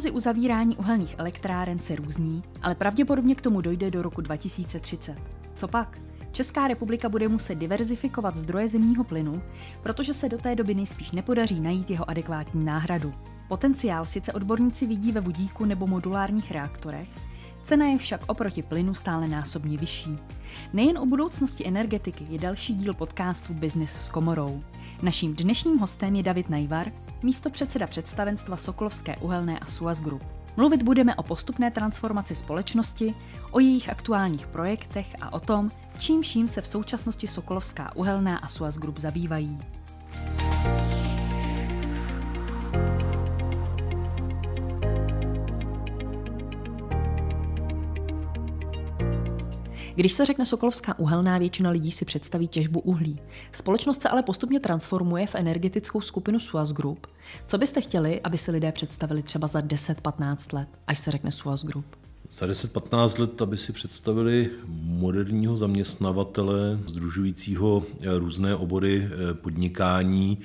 Prognozy uzavírání uhelných elektráren se různí, ale pravděpodobně k tomu dojde do roku 2030. Co pak? Česká republika bude muset diverzifikovat zdroje zemního plynu, protože se do té doby nejspíš nepodaří najít jeho adekvátní náhradu. Potenciál sice odborníci vidí ve vodíku nebo modulárních reaktorech, cena je však oproti plynu stále násobně vyšší. Nejen o budoucnosti energetiky je další díl podcastu Business s komorou. Naším dnešním hostem je David Najvar, místo předseda představenstva Sokolovské uhelné a Suaz Group. Mluvit budeme o postupné transformaci společnosti, o jejich aktuálních projektech a o tom, čím vším se v současnosti Sokolovská uhelná a Suaz Group zabývají. Když se řekne Sokolovská uhelná, většina lidí si představí těžbu uhlí. Společnost se ale postupně transformuje v energetickou skupinu Suaz Group. Co byste chtěli, aby si lidé představili třeba za 10-15 let, až se řekne Suaz Group? Za 10-15 let, aby si představili moderního zaměstnavatele, združujícího různé obory eh, podnikání,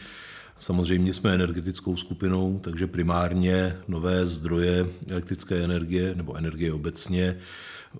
Samozřejmě jsme energetickou skupinou, takže primárně nové zdroje elektrické energie nebo energie obecně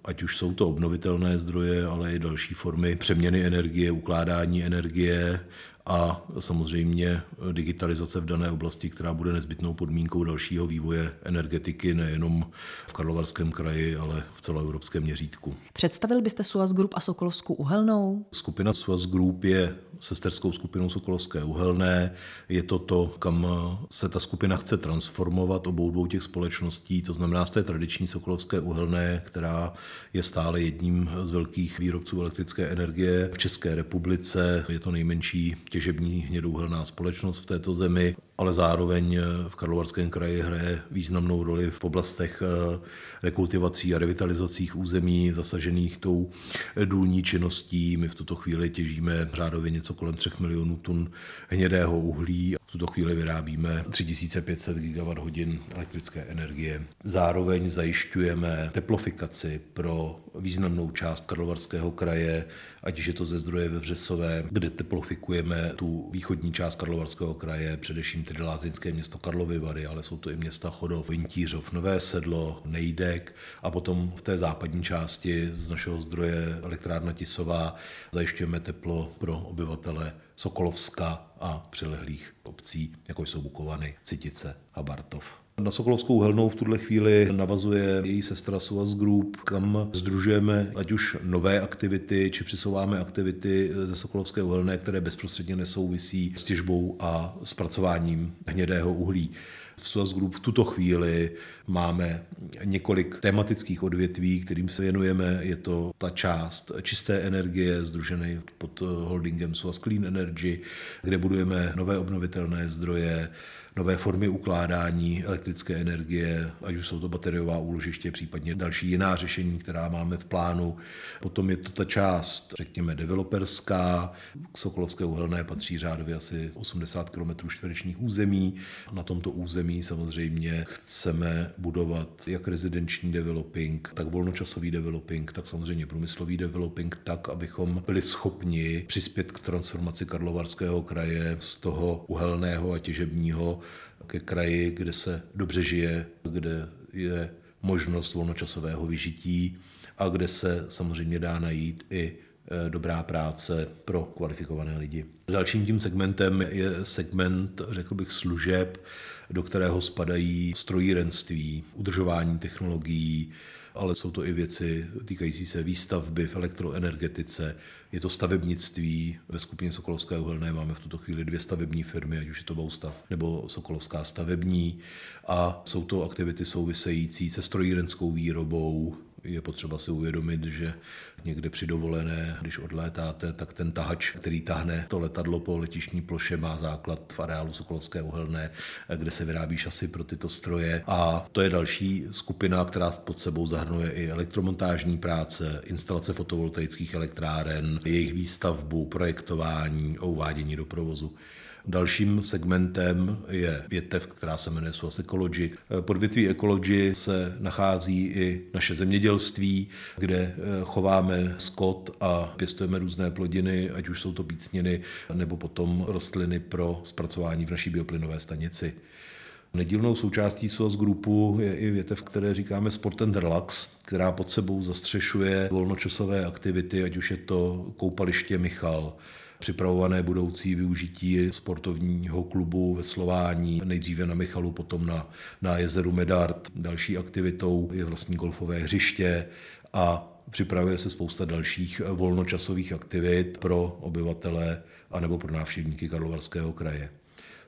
ať už jsou to obnovitelné zdroje, ale i další formy přeměny energie, ukládání energie a samozřejmě digitalizace v dané oblasti, která bude nezbytnou podmínkou dalšího vývoje energetiky nejenom v Karlovarském kraji, ale v celoevropském měřítku. Představil byste Suaz Group a Sokolovskou uhelnou? Skupina Suaz Group je sesterskou skupinou Sokolovské uhelné. Je to to, kam se ta skupina chce transformovat obou dvou těch společností, to znamená z té tradiční Sokolovské uhelné, která je stále jedním z velkých výrobců elektrické energie v České republice. Je to nejmenší těžební hnědouhelná společnost v této zemi ale zároveň v Karlovarském kraji hraje významnou roli v oblastech eh, rekultivací a revitalizacích území zasažených tou důlní činností. My v tuto chvíli těžíme řádově něco kolem 3 milionů tun hnědého uhlí. Tuto chvíli vyrábíme 3500 GWh elektrické energie. Zároveň zajišťujeme teplofikaci pro významnou část Karlovarského kraje, ať je to ze zdroje ve Vřesové, kde teplofikujeme tu východní část Karlovarského kraje, především tedy lázeňské město Karlovy Vary, ale jsou to i města Chodov, Vintířov, Nové Sedlo, Nejdek a potom v té západní části z našeho zdroje elektrárna Tisová zajišťujeme teplo pro obyvatele Sokolovska a přilehlých obcí, jako jsou Bukovany, Citice a Bartov. Na Sokolovskou uhelnou v tuhle chvíli navazuje její sestra Suaz Group, kam združujeme ať už nové aktivity, či přisouváme aktivity ze Sokolovské uhelné, které bezprostředně nesouvisí s těžbou a zpracováním hnědého uhlí. V Suaz Group v tuto chvíli máme několik tematických odvětví, kterým se věnujeme. Je to ta část čisté energie, združený pod holdingem Suaz Clean Energy, kde budujeme nové obnovitelné zdroje, nové formy ukládání elektrické energie, ať už jsou to bateriová úložiště, případně další jiná řešení, která máme v plánu. Potom je to ta část, řekněme, developerská. K Sokolovské uhelné patří řádově asi 80 km čtverečních území. Na tomto území samozřejmě chceme budovat jak rezidenční developing, tak volnočasový developing, tak samozřejmě průmyslový developing, tak, abychom byli schopni přispět k transformaci Karlovarského kraje z toho uhelného a těžebního ke kraji, kde se dobře žije, kde je možnost volnočasového vyžití a kde se samozřejmě dá najít i e, dobrá práce pro kvalifikované lidi. Dalším tím segmentem je segment, řekl bych, služeb, do kterého spadají strojírenství, udržování technologií, ale jsou to i věci týkající se výstavby v elektroenergetice, je to stavebnictví. Ve skupině Sokolovské uhelné máme v tuto chvíli dvě stavební firmy, ať už je to Boustav nebo Sokolovská stavební. A jsou to aktivity související se strojírenskou výrobou, je potřeba si uvědomit, že někde při dovolené, když odlétáte, tak ten tahač, který tahne to letadlo po letišní ploše, má základ v areálu Sokolovské uhelné, kde se vyrábí šasy pro tyto stroje. A to je další skupina, která pod sebou zahrnuje i elektromontážní práce, instalace fotovoltaických elektráren, jejich výstavbu, projektování a uvádění do provozu. Dalším segmentem je větev, která se jmenuje SOAS Ecology. Pod větví Ecology se nachází i naše zemědělství, kde eh, chováme skot a pěstujeme různé plodiny, ať už jsou to pícniny nebo potom rostliny pro zpracování v naší bioplynové stanici. Nedílnou součástí SOAS Groupu je i větev, které říkáme Sport and Relax, která pod sebou zastřešuje volnočasové aktivity, ať už je to koupaliště Michal, připravované budoucí využití sportovního klubu ve Slování, nejdříve na Michalu, potom na, na jezeru Medard. Další aktivitou je vlastní golfové hřiště a připravuje se spousta dalších volnočasových aktivit pro obyvatele anebo pro návštěvníky Karlovarského kraje.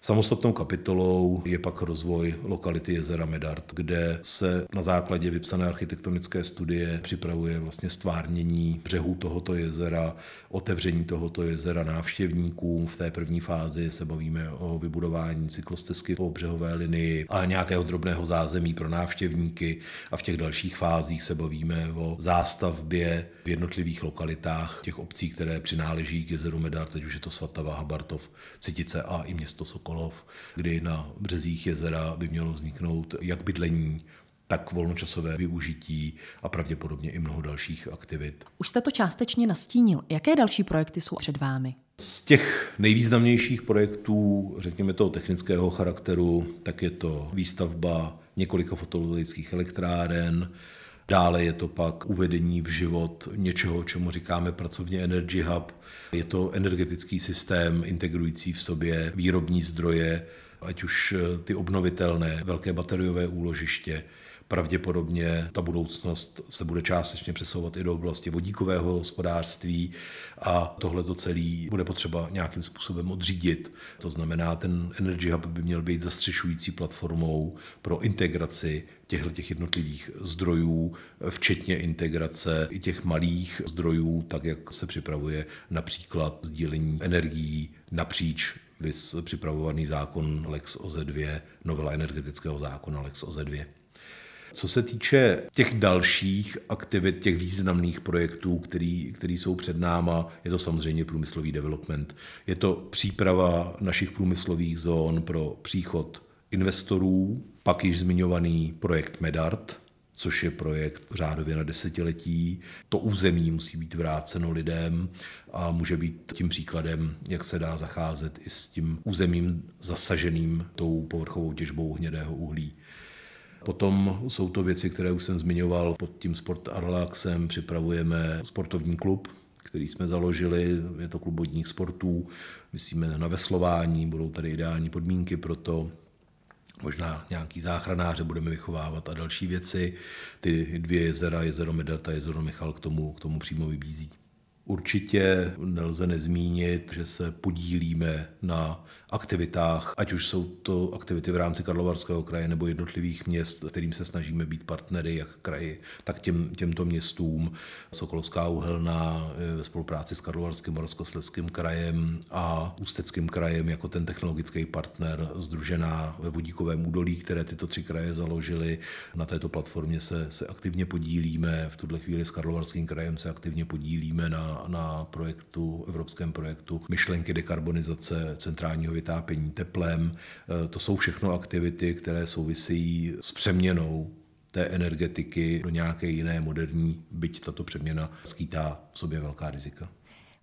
Samostatnou kapitolou je pak rozvoj lokality jezera Medard, kde se na základě vypsané architektonické studie připravuje vlastně stvárnění břehů tohoto jezera, otevření tohoto jezera návštěvníkům. V té první fázi se bavíme o vybudování cyklostezky po břehové linii a nějakého drobného zázemí pro návštěvníky a v těch dalších fázích se bavíme o zástavbě v jednotlivých lokalitách těch obcí, které přináleží k jezeru Medard, teď už je to Svatava, Habartov, Citice a i město Sokol. Sokolov, kdy na březích jezera by mělo vzniknout jak bydlení, tak volnočasové využití a pravděpodobně i mnoho dalších aktivit. Už jste to částečně nastínil. Jaké další projekty jsou před vámi? Z těch nejvýznamnějších projektů, řekněme toho technického charakteru, tak je to výstavba několika fotovoltaických elektráren, Dále je to pak uvedení v život něčeho, čemu říkáme pracovně Energy Hub. Je to energetický systém integrující v sobě výrobní zdroje, ať už ty obnovitelné, velké bateriové úložiště, Pravděpodobně ta budoucnost se bude částečně přesouvat i do oblasti vodíkového hospodářství a tohle to celé bude potřeba nějakým způsobem odřídit. To znamená, ten Energy Hub by měl být zastřešující platformou pro integraci těchto těch jednotlivých zdrojů, včetně integrace i těch malých zdrojů, tak jak se připravuje například sdílení energií napříč vys připravovaný zákon Lex OZ2, novela energetického zákona Lex OZ2. Co se týče těch dalších aktivit, těch významných projektů, který, který jsou před náma, je to samozřejmě průmyslový development. Je to příprava našich průmyslových zón pro příchod investorů, pak již zmiňovaný projekt Medart, což je projekt řádově na desetiletí. To území musí být vráceno lidem a může být tím příkladem, jak se dá zacházet i s tím územím zasaženým tou povrchovou těžbou hnědého uhlí. Potom jsou to věci, které už jsem zmiňoval. Pod tím Sport Arlaxem připravujeme sportovní klub, který jsme založili, je to klub vodních sportů, myslíme na veslování, budou tady ideální podmínky pro to, možná nějaký záchranáře budeme vychovávat a další věci. Ty dvě jezera, jezero Medata, jezero Michal k tomu, k tomu přímo vybízí. Určitě nelze nezmínit, že se podílíme na aktivitách, ať už jsou to aktivity v rámci Karlovarského kraje nebo jednotlivých měst, kterým se snažíme být partnery, jak kraji, tak těm, těmto městům. Sokolovská uhelná ve spolupráci s Karlovarským Moravskoslezským krajem a Ústeckým krajem jako ten technologický partner združená ve Vodíkovém údolí, které tyto tři kraje založily. Na této platformě se, se aktivně podílíme. V tuhle chvíli s Karlovarským krajem se aktivně podílíme na, na projektu, evropském projektu myšlenky dekarbonizace centrálního vytápění teplem. Eh, to jsou všechno aktivity, které souvisejí s přeměnou té energetiky do nějaké jiné moderní, byť tato přeměna skýtá v sobě velká rizika.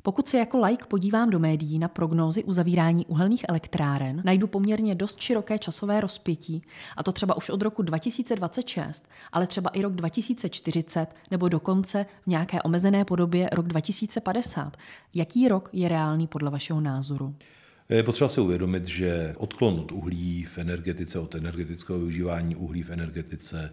Pokud se jako like podívám do médií na prognózy uzavírání uhelných elektráren, najdu poměrně dost široké časové rozpětí, a to třeba už od roku 2026, ale třeba i rok 2040 nebo dokonce v nějaké omezené podobě rok 2050. Jaký rok je reálný podle vašeho názoru? Je potřeba si uvědomit, že odklon od uhlí v energetice, od energetického využívání uhlí v energetice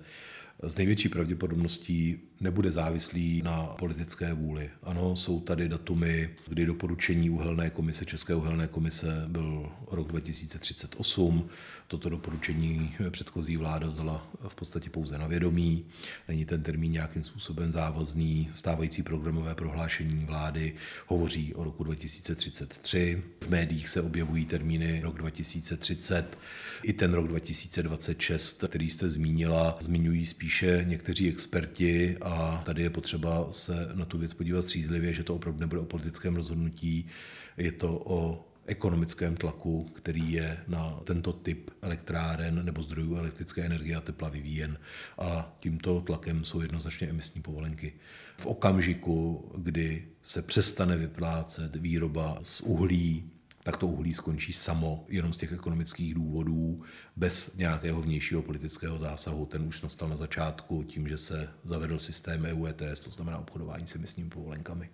s největší pravděpodobností nebude závislý na politické vůli. Ano, jsou tady datumy, kdy doporučení uhelné komise, České uhelné komise byl rok 2038. Toto doporučení předchozí vláda vzala v podstatě pouze na vědomí. Není ten termín nějakým způsobem závazný. Stávající programové prohlášení vlády hovoří o roku 2033. V médiích se objevují termíny rok 2030. I ten rok 2026, který jste zmínila, zmiňují spíše někteří experti a tady je potřeba se na tu věc podívat střízlivě, že to opravdu nebude o politickém rozhodnutí, je to o ekonomickém tlaku, který je na tento typ elektráren nebo zdrojů elektrické energie a tepla vyvíjen. A tímto tlakem jsou jednoznačně emisní povolenky. V okamžiku, kdy se přestane vyplácet výroba z uhlí, tak to uhlí skončí samo jenom z těch ekonomických důvodů, bez nějakého vnějšího politického zásahu. Ten už nastal na začátku tím, že se zavedl systém EU ETS, to znamená obchodování s emisními povolenkami.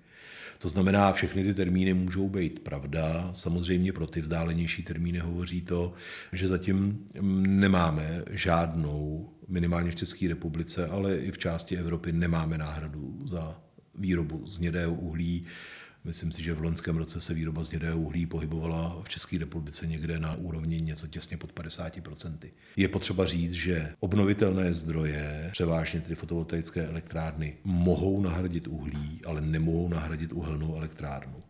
To znamená, všechny ty termíny můžou být pravda. Samozřejmě pro ty vzdálenější termíny hovoří to, že zatím nemáme žádnou, minimálně v České republice, ale i v části Evropy nemáme náhradu za výrobu z uhlí. Myslím si, že v loňském roce se výroba z hnědého uhlí pohybovala v České republice někde na úrovni něco těsně pod 50%. Je potřeba říct, že obnovitelné zdroje, převážně tedy fotovoltaické elektrárny, mohou nahradit uhlí, ale nemohou nahradit uhelnou elektrárnu.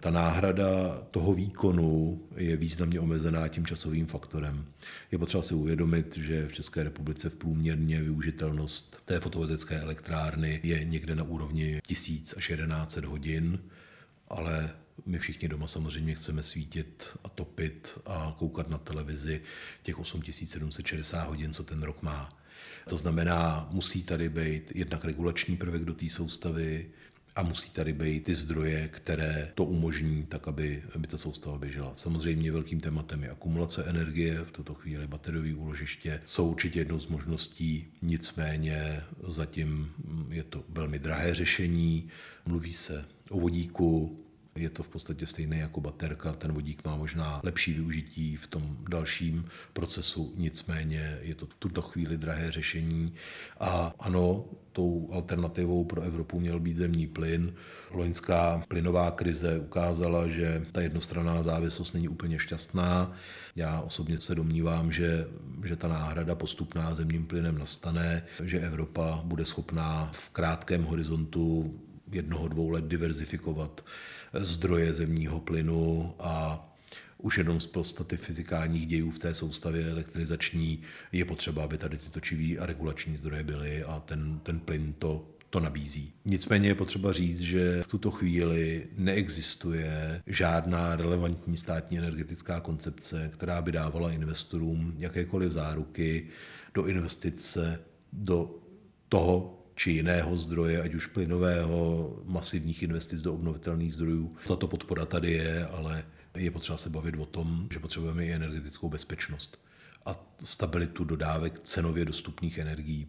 Ta náhrada toho výkonu je významně omezená tím časovým faktorem. Je potřeba si uvědomit, že v České republice v průměrně využitelnost té fotovoltaické elektrárny je někde na úrovni 1000 až 1100 hodin ale my všichni doma samozřejmě chceme svítit a topit a koukat na televizi těch 8760 hodin, co ten rok má. To znamená, musí tady být jednak regulační prvek do té soustavy a musí tady být ty zdroje, které to umožní, tak aby, aby ta soustava běžela. Samozřejmě velkým tématem je akumulace energie, v tuto chvíli bateriové úložiště jsou určitě jednou z možností, nicméně zatím je to velmi drahé řešení. Mluví se o vodíku, je to v podstatě stejné jako baterka, ten vodík má možná lepší využití v tom dalším procesu, nicméně je to v tuto chvíli drahé řešení. A ano, tou alternativou pro Evropu měl být zemní plyn. Loňská plynová krize ukázala, že ta jednostranná závislost není úplně šťastná. Já osobně se domnívám, že, že ta náhrada postupná zemním plynem nastane, že Evropa bude schopná v krátkém horizontu jednoho, dvou let diverzifikovat zdroje zemního plynu a už jenom z podstaty fyzikálních dějů v té soustavě elektrizační je potřeba, aby tady ty točivý a regulační zdroje byly a ten, ten plyn to to nabízí. Nicméně je potřeba říct, že v tuto chvíli neexistuje žádná relevantní státní energetická koncepce, která by dávala investorům jakékoliv záruky do investice do toho či jiného zdroje, ať už plynového, masivních investic do obnovitelných zdrojů. Tato podpora tady je, ale je potřeba se bavit o tom, že potřebujeme i energetickou bezpečnost a stabilitu dodávek cenově dostupných energií.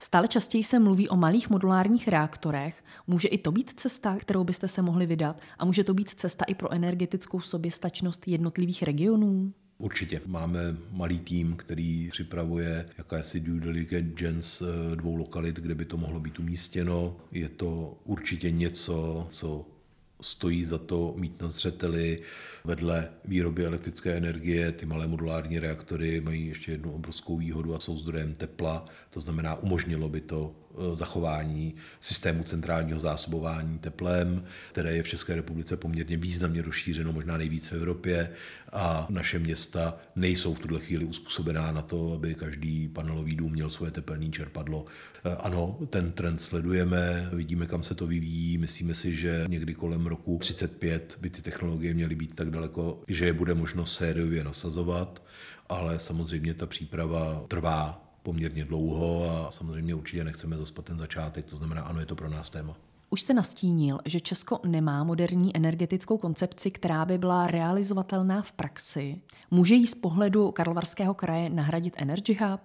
Stále častěji se mluví o malých modulárních reaktorech. Může i to být cesta, kterou byste se mohli vydat? A může to být cesta i pro energetickou soběstačnost jednotlivých regionů? Určitě. Máme malý tým, který připravuje jakési due diligence eh, dvou lokalit, kde by to mohlo být umístěno. Je to určitě něco, co stojí za to mít na zřeteli. Vedle výroby elektrické energie ty malé modulární reaktory mají ještě jednu obrovskou výhodu a jsou zdrojem tepla. To znamená, umožnilo by to zachování systému centrálního zásobování teplem, které je v České republice poměrně významně rozšířeno, možná nejvíc v Evropě a naše města nejsou v tuhle chvíli uspůsobená na to, aby každý panelový dům měl svoje tepelné čerpadlo. Eh, ano, ten trend sledujeme, vidíme, kam se to vyvíjí, myslíme si, že někdy kolem roku 35 by ty technologie měly být tak daleko, že je bude možno sériově nasazovat, ale samozřejmě ta příprava trvá poměrně dlouho a samozřejmě určitě nechceme zaspat ten začátek, to znamená, ano, je to pro nás téma. Už jste nastínil, že Česko nemá moderní energetickou koncepci, která by byla realizovatelná v praxi. Může jí z pohledu Karlovarského kraje nahradit Energy Hub?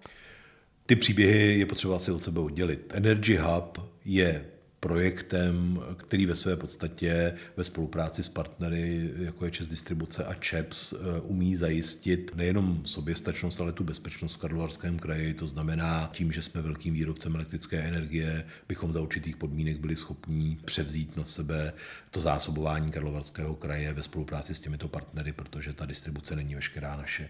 Ty příběhy je potřeba si od sebe oddělit. Energy Hub je projektem, který ve své podstatě ve spolupráci s partnery, jako je Čes Distribuce a ČEPS, eh, umí zajistit nejenom soběstačnost, ale tu bezpečnost v Karlovarském kraji. To znamená, tím, že jsme velkým výrobcem elektrické energie, bychom za určitých podmínek byli schopní převzít na sebe to zásobování Karlovarského kraje ve spolupráci s těmito partnery, protože ta distribuce není veškerá naše.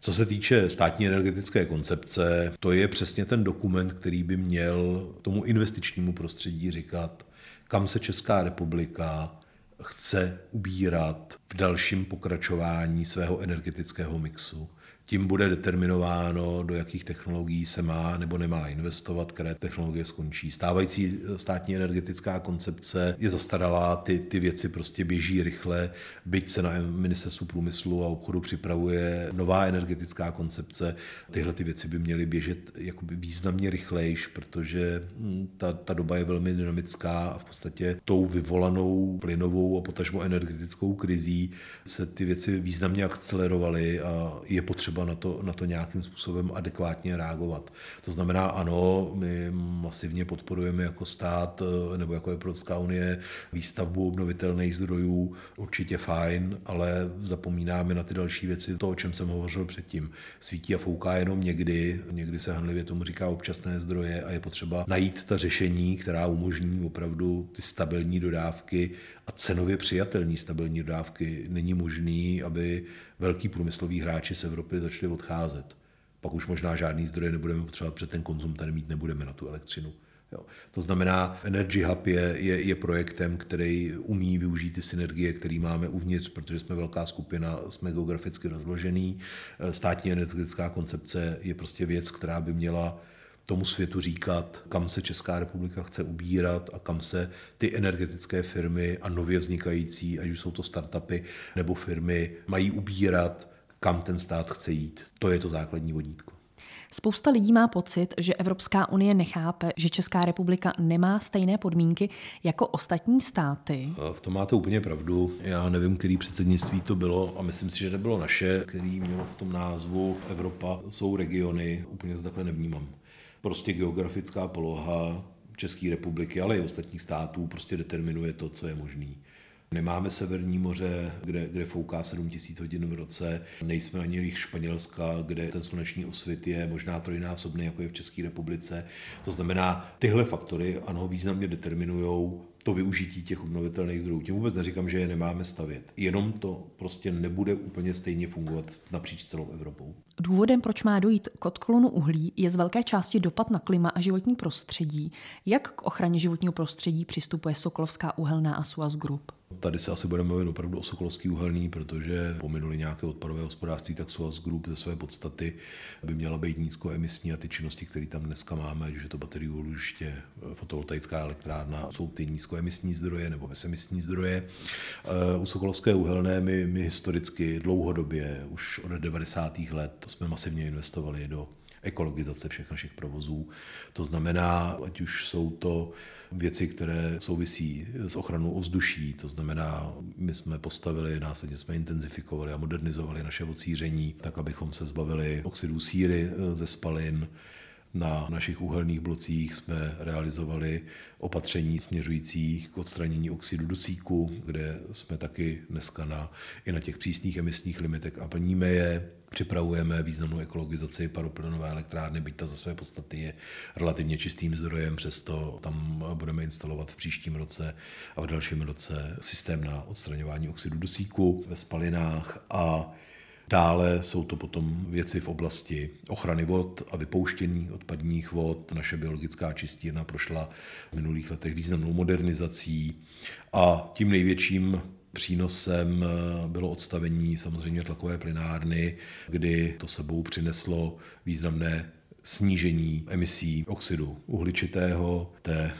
Co se týče státní energetické koncepce, to je přesně ten dokument, který by měl tomu investičnímu prostředí říkat, kam se Česká republika chce ubírat v dalším pokračování svého energetického mixu, tím bude determinováno, do jakých technologií se má nebo nemá investovat, které technologie skončí. Stávající státní energetická koncepce je zastaralá, ty, ty věci prostě běží rychle, byť se na ministerstvu průmyslu a obchodu připravuje nová energetická koncepce. Tyhle ty věci by měly běžet jakoby významně rychlejš, protože hm, ta, ta doba je velmi dynamická a v podstatě tou vyvolanou plynovou a potažmo energetickou krizí se ty věci významně akcelerovaly a je potřeba na to, na to nějakým způsobem adekvátně reagovat. To znamená, ano, my masivně podporujeme jako stát nebo jako Evropská unie výstavbu obnovitelných zdrojů, určitě fajn, ale zapomínáme na ty další věci, to, o čem jsem hovořil předtím. Svítí a fouká jenom někdy, někdy se hanlivě tomu říká občasné zdroje a je potřeba najít ta řešení, která umožní opravdu ty stabilní dodávky a cenově přijatelné stabilní dodávky. Není možný, aby velký průmysloví hráči z Evropy začali odcházet. Pak už možná žádný zdroje nebudeme potřebovat, protože ten konzum tady mít nebudeme na tu elektřinu. Jo. To znamená, Energy Hub je, je, je projektem, který umí využít ty synergie, které máme uvnitř, protože jsme velká skupina, jsme geograficky rozložený. Státní energetická koncepce je prostě věc, která by měla tomu světu říkat, kam se Česká republika chce ubírat a kam se ty energetické firmy a nově vznikající, ať už jsou to startupy nebo firmy, mají ubírat, kam ten stát chce jít. To je to základní vodítko. Spousta lidí má pocit, že Evropská unie nechápe, že Česká republika nemá stejné podmínky jako ostatní státy. V tom máte úplně pravdu. Já nevím, který předsednictví to bylo a myslím si, že nebylo naše, který mělo v tom názvu Evropa jsou regiony. Úplně to takhle nevnímám prostě geografická poloha České republiky, ale i ostatních států prostě determinuje to, co je možný. Nemáme Severní moře, kde, kde fouká 7000 hodin v roce, nejsme ani jich Španělska, kde ten sluneční osvit je možná trojnásobný, jako je v České republice. To znamená, tyhle faktory ano, významně determinují to využití těch obnovitelných zdrojů. Tím vůbec neříkám, že je nemáme stavět. Jenom to prostě nebude úplně stejně fungovat napříč celou Evropou. Důvodem, proč má dojít k odklonu uhlí, je z velké části dopad na klima a životní prostředí. Jak k ochraně životního prostředí přistupuje Sokolovská uhelná a Suaz Group? Tady se asi budeme mluvit opravdu o Sokolovský uhelný, protože pominuli nějaké odpadové hospodářství, tak Suaz Group ze své podstaty by měla být nízkoemisní a ty činnosti, které tam dneska máme, ať už je to baterie úložiště, fotovoltaická elektrárna, jsou ty nízkoemisní zdroje nebo bezemisní zdroje. Eh, u Sokolovské uhelné my, my historicky dlouhodobě, už od 90. let, jsme masivně investovali do ekologizace všech našich provozů. To znamená, ať už jsou to věci, které souvisí s ochranou ovzduší, to znamená, my jsme postavili, následně jsme intenzifikovali a modernizovali naše ocíření, tak abychom se zbavili oxidů síry ze spalin, na našich uhelných blocích jsme realizovali opatření směřující k odstranění oxidu dusíku, kde jsme taky dneska na, i na těch přísných emisních limitech a plníme je. Připravujeme významnou ekologizaci paroplynové elektrárny, byť ta za své podstaty je relativně čistým zdrojem, přesto tam budeme instalovat v příštím roce a v dalším roce systém na odstraňování oxidu dusíku ve spalinách a Dále jsou to potom věci v oblasti ochrany vod a vypouštění odpadních vod. Naše biologická čistírna prošla v minulých letech významnou modernizací a tím největším Přínosem bylo odstavení samozřejmě tlakové plynárny, kdy to sebou přineslo významné snížení emisí oxidu uhličitého, té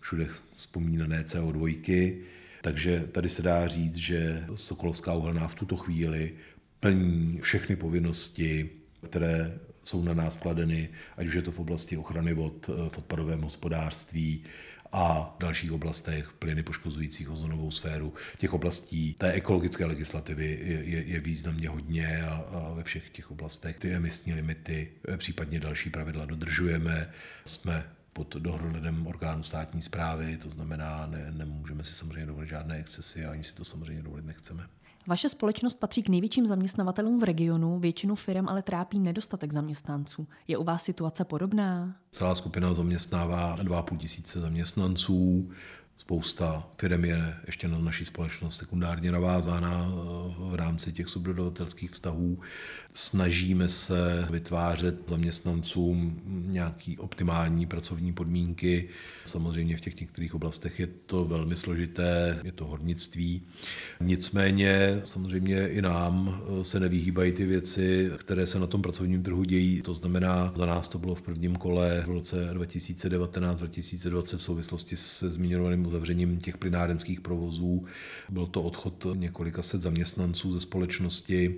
všude vzpomínané CO2. Takže tady se dá říct, že Sokolovská uhelná v tuto chvíli plní všechny povinnosti, které jsou na nás kladeny, ať už je to v oblasti ochrany vod, v odpadovém hospodářství a v dalších oblastech plyny poškozujících ozonovou sféru. Těch oblastí té ekologické legislativy je, je, je významně hodně a, a ve všech těch oblastech ty emisní limity, případně další pravidla dodržujeme. Jsme pod dohledem orgánů státní zprávy, to znamená, ne, nemůžeme si samozřejmě dovolit žádné excesy ani si to samozřejmě dovolit nechceme. Vaše společnost patří k největším zaměstnavatelům v regionu, většinu firm ale trápí nedostatek zaměstnanců. Je u vás situace podobná? Celá skupina zaměstnává 2,5 tisíce zaměstnanců. Spousta firm je ještě na naší společnost sekundárně navázána eh, v rámci těch subdodavatelských vztahů. Snažíme se vytvářet zaměstnancům nějaký optimální pracovní podmínky. Samozřejmě v těch některých oblastech je to velmi složité, je to hornictví. Nicméně samozřejmě i nám eh, se nevyhýbají ty věci, které se na tom pracovním trhu dějí. To znamená, za nás to bylo v prvním kole v roce 2019-2020 v souvislosti se zmiňovaným uzavřením těch plynárenských provozů. Byl to odchod několika set zaměstnanců ze společnosti.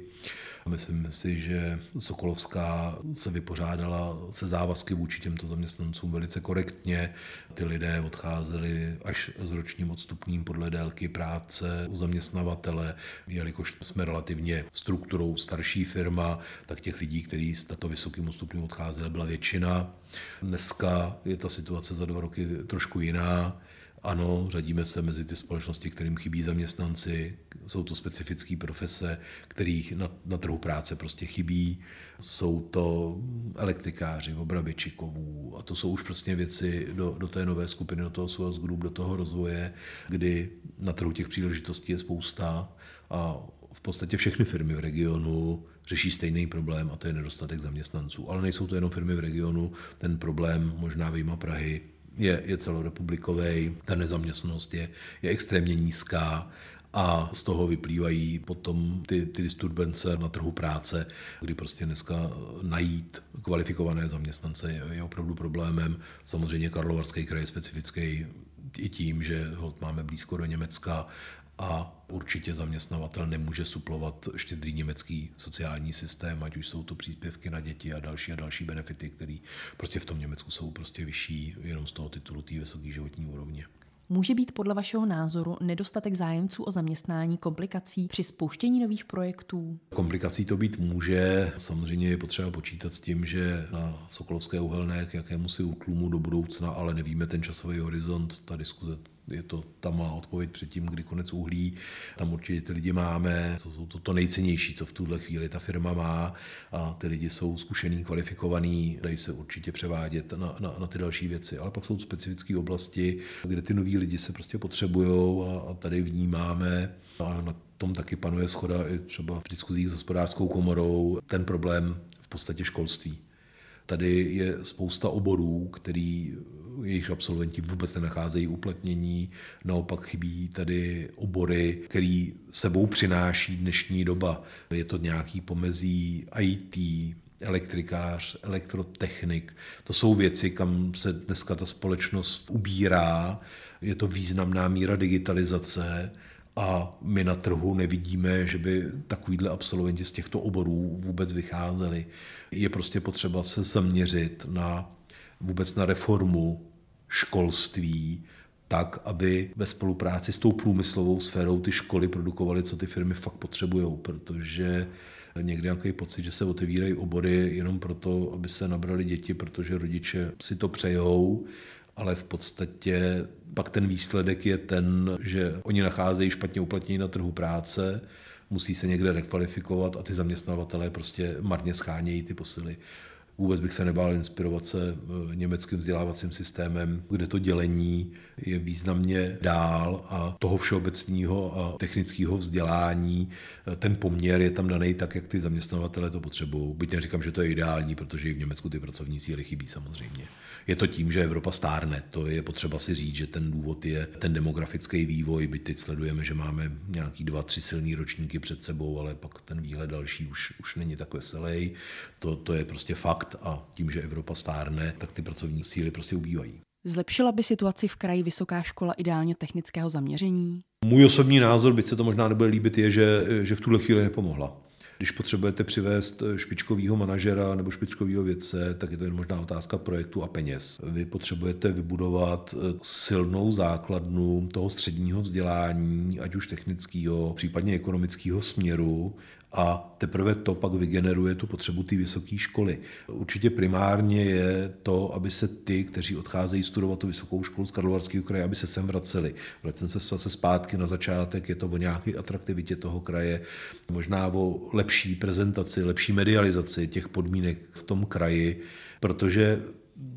Myslím si, že Sokolovská se vypořádala se závazky vůči těmto zaměstnancům velice korektně. Ty lidé odcházeli až s ročním odstupním podle délky práce u zaměstnavatele, jelikož jsme relativně strukturou starší firma, tak těch lidí, kteří s tato vysokým odstupním odcházeli, byla většina. Dneska je ta situace za dva roky trošku jiná. Ano, řadíme se mezi ty společnosti, kterým chybí zaměstnanci, jsou to specifické profese, kterých na, na trhu práce prostě chybí. Jsou to elektrikáři, obrabiči kovů a to jsou už prostě věci do, do té nové skupiny, do toho Suez Group, do toho rozvoje, kdy na trhu těch příležitostí je spousta a v podstatě všechny firmy v regionu řeší stejný problém a to je nedostatek zaměstnanců. Ale nejsou to jenom firmy v regionu, ten problém možná vyjma Prahy je, je celorepublikový, ta nezaměstnanost je, je extrémně nízká a z toho vyplývají potom ty, ty disturbance na trhu práce, kdy prostě dneska najít kvalifikované zaměstnance je, je opravdu problémem. Samozřejmě Karlovarský kraj je specifický i tím, že máme blízko do Německa a určitě zaměstnavatel nemůže suplovat štědrý německý sociální systém, ať už jsou to příspěvky na děti a další a další benefity, které prostě v tom Německu jsou prostě vyšší jenom z toho titulu té vysoké životní úrovně. Může být podle vašeho názoru nedostatek zájemců o zaměstnání komplikací při spouštění nových projektů? Komplikací to být může. Samozřejmě je potřeba počítat s tím, že na Sokolovské uhelné k jakému si útlumu do budoucna, ale nevíme ten časový horizont, ta diskuze je to ta má odpověď předtím, kdy konec uhlí. Tam určitě ty lidi máme, to jsou to, to nejcennější, co v tuhle chvíli ta firma má a ty lidi jsou zkušený, kvalifikovaný, dají se určitě převádět na, na, na ty další věci. Ale pak jsou specifické oblasti, kde ty noví lidi se prostě potřebují a, a tady vnímáme a na tom taky panuje schoda i třeba v diskuzích s hospodářskou komorou ten problém v podstatě školství. Tady je spousta oborů, který jejich absolventi vůbec nenacházejí uplatnění, naopak chybí tady obory, který sebou přináší dnešní doba. Je to nějaký pomezí IT, elektrikář, elektrotechnik. To jsou věci, kam se dneska ta společnost ubírá. Je to významná míra digitalizace a my na trhu nevidíme, že by takovýhle absolventi z těchto oborů vůbec vycházeli. Je prostě potřeba se zaměřit na vůbec na reformu školství, tak, aby ve spolupráci s tou průmyslovou sférou ty školy produkovaly, co ty firmy fakt potřebují, protože někdy nějaký pocit, že se otevírají obory jenom proto, aby se nabrali děti, protože rodiče si to přejou, ale v podstatě pak ten výsledek je ten, že oni nacházejí špatně uplatnění na trhu práce, musí se někde rekvalifikovat a ty zaměstnavatelé prostě marně schánějí ty posily. Vůbec bych se nebál inspirovat se eh, německým vzdělávacím systémem, kde to dělení je významně dál a toho všeobecného a technického vzdělání, eh, ten poměr je tam daný tak, jak ty zaměstnavatele to potřebují. Byť neříkám, že to je ideální, protože i v Německu ty pracovní síly chybí samozřejmě. Je to tím, že Evropa stárne. To je potřeba si říct, že ten důvod je ten demografický vývoj. Byť teď sledujeme, že máme nějaký dva, tři silný ročníky před sebou, ale pak ten výhled další už, už není tak veselý. To, to je prostě fakt a tím, že Evropa stárne, tak ty pracovní síly prostě ubývají. Zlepšila by situaci v kraji vysoká škola ideálně technického zaměření? Můj osobní názor, byť se to možná nebude líbit, je, že, že v tuhle chvíli nepomohla. Když potřebujete přivést špičkového manažera nebo špičkového vědce, tak je to jen možná otázka projektu a peněz. Vy potřebujete vybudovat eh, silnou základnu toho středního vzdělání, ať už technického, případně ekonomického směru, a teprve to pak vygeneruje tu potřebu té vysoké školy. Určitě primárně je to, aby se ty, kteří odcházejí studovat tu vysokou školu z Karlovarského kraje, aby se sem vraceli. Vracím se zase zpátky na začátek, je to o nějaké atraktivitě toho kraje, možná o lepší prezentaci, lepší medializaci těch podmínek v tom kraji, protože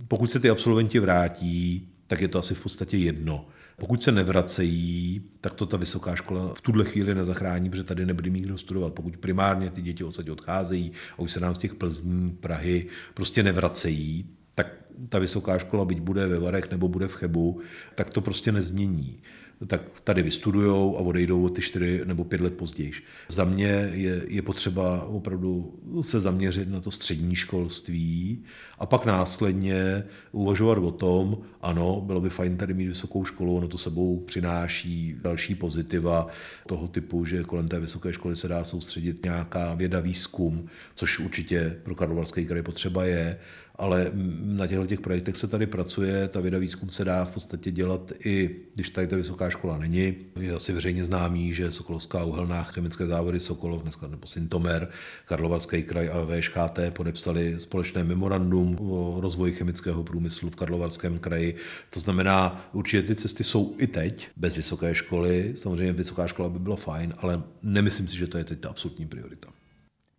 pokud se ty absolventi vrátí, tak je to asi v podstatě jedno, Pokud se nevracejí, tak to ta vysoká škola v tuhle chvíli nezachrání, protože tady nebude mít kdo studovat. Pokud primárně ty děti odsaď odcházejí a už se nám z těch Plzní, Prahy prostě nevracejí, tak ta vysoká škola, byť bude ve Varech nebo bude v Chebu, tak to prostě nezmění tak tady vystudujou a odejdou o ty čtyři nebo pět let později. Za mě je, je potřeba opravdu se zaměřit na to střední školství a pak následně uvažovat o tom, ano, bylo by fajn tady mít vysokou školu, ono to sebou přináší další pozitiva toho typu, že kolem té vysoké školy se dá soustředit nějaká věda, výzkum, což určitě pro Karlovarský kraj potřeba je, ale na těchto těch projektech se tady pracuje, ta věda výzkum se dá v podstatě dělat i když tady ta vysoká škola není. Je asi veřejně známý, že Sokolovská uhelná chemické závody Sokolov, dneska nebo Sintomer, Karlovarský kraj a VŠKT podepsali společné memorandum o rozvoji chemického průmyslu v Karlovarském kraji. To znamená, určitě ty cesty jsou i teď, bez vysoké školy. Samozřejmě vysoká škola by bylo fajn, ale nemyslím si, že to je teď ta absolutní priorita.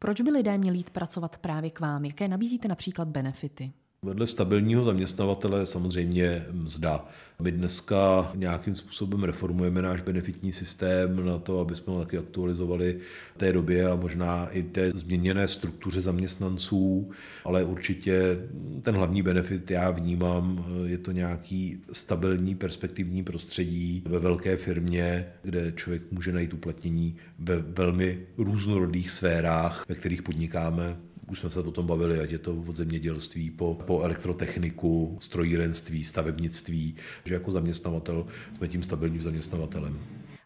Proč by lidé měli jít pracovat právě k vám? Jaké nabízíte například benefity? Vedle stabilního zaměstnavatele samozřejmě mzda. My dneska nějakým způsobem reformujeme náš benefitní systém na to, aby jsme ho taky aktualizovali v té době a možná i té změněné struktuře zaměstnanců, ale určitě ten hlavní benefit já vnímám, je to nějaký stabilní perspektivní prostředí ve velké firmě, kde člověk může najít uplatnění ve velmi různorodých sférách, ve kterých podnikáme už jsme se o tom bavili, ať je to od zemědělství po, po elektrotechniku, strojírenství, stavebnictví, že jako zaměstnavatel jsme tím stabilním zaměstnavatelem.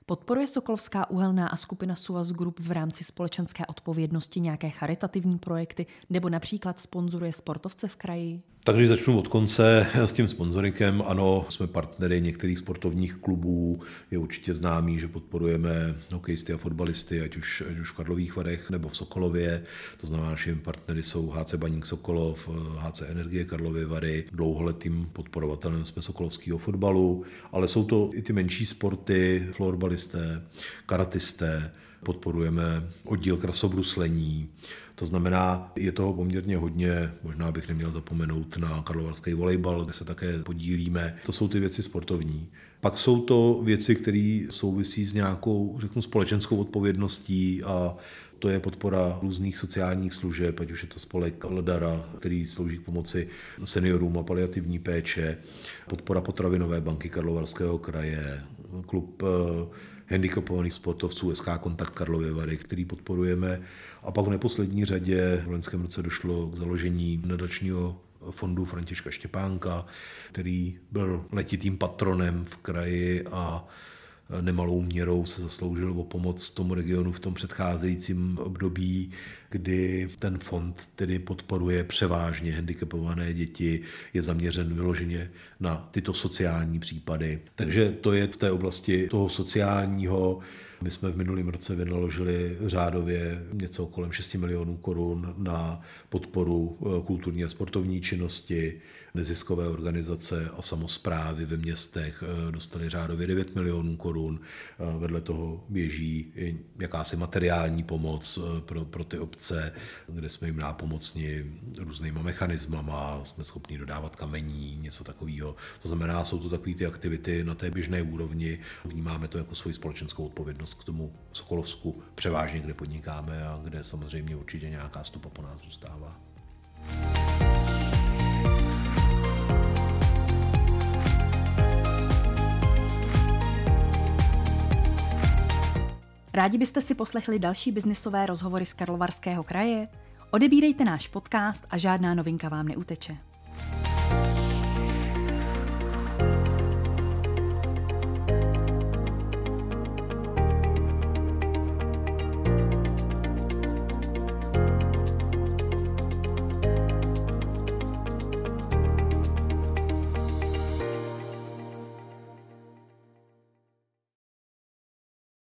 Podporuje Sokolovská uhelná a skupina Suvaz Group v rámci společenské odpovědnosti nějaké charitativní projekty nebo například sponzoruje sportovce v kraji? Tak když začnu od konce s tím sponzorikem, ano, jsme partnery některých sportovních klubů, je určitě známý, že podporujeme hokejisty a fotbalisty, ať už, ať už v Karlových Varech nebo v Sokolově. To znamená, našimi partnery jsou HC Baník Sokolov, HC Energie Karlovy Vary. Dlouholetým podporovatelem jsme sokolovského fotbalu, ale jsou to i ty menší sporty, florbalisté, karatisté, podporujeme oddíl krasobruslení, to znamená, je toho poměrně hodně, možná bych neměl zapomenout na karlovarský volejbal, kde se také podílíme. To jsou ty věci sportovní. Pak jsou to věci, které souvisí s nějakou, řeknu, společenskou odpovědností a to je podpora různých sociálních služeb, ať už je to spolek Ledara, který slouží k pomoci seniorům a paliativní péče, podpora potravinové banky Karlovarského kraje, klub eh, handicapovaných sportovců SK Kontakt Karlovy Vary, který podporujeme. A pak v neposlední řadě v loňském roce došlo k založení nadačního fondu Františka Štěpánka, který byl letitým patronem v kraji a nemalou měrou se zasloužil o pomoc tomu regionu v tom předcházejícím období, kdy ten fond tedy podporuje převážně handicapované děti, je zaměřen vyloženě na tyto sociální případy. Takže to je v té oblasti toho sociálního my jsme v minulém roce vynaložili řádově něco kolem 6 milionů korun na podporu eh, kulturní a sportovní činnosti. Neziskové organizace a samozprávy ve městech eh, dostali řádově 9 milionů korun. Eh, vedle toho běží jakási materiální pomoc pro, pro ty obce, kde jsme jim nápomocni různýma mechanismama, jsme schopni dodávat kamení, něco takového. To znamená, jsou to takové ty aktivity na té běžné úrovni. Vnímáme to jako svoji společenskou odpovědnost k tomu Sokolovsku, převážně kde podnikáme a kde samozřejmě určitě nějaká stopa po nás zůstává. Rádi byste si poslechli další biznisové rozhovory z Karlovarského kraje? Odebírejte náš podcast a žádná novinka vám neuteče.